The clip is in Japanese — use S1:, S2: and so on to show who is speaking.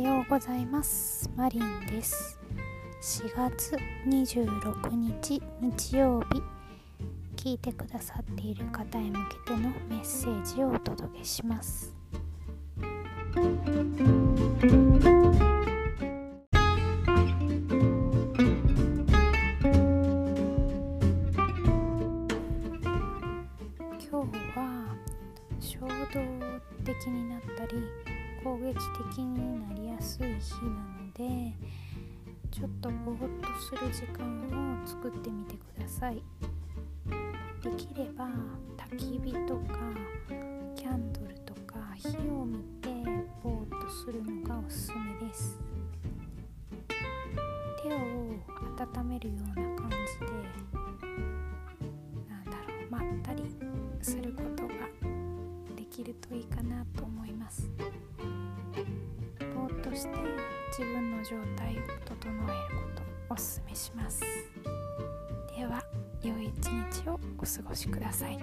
S1: ようございます。マリンです。4月26日日曜日。聞いてくださっている方へ向けてのメッセージをお届けします。今日は衝動的になったり攻撃的になりやすい日なのでちょっとぼーっとする時間を作ってみてください。できれば焚き火とかキャンドルとか火を見てぼーっとするのがおすすめです。手を温めるような感じでなんだろうまったりとして自分の状態を整えることをおすすめしますでは良い一日をお過ごしください。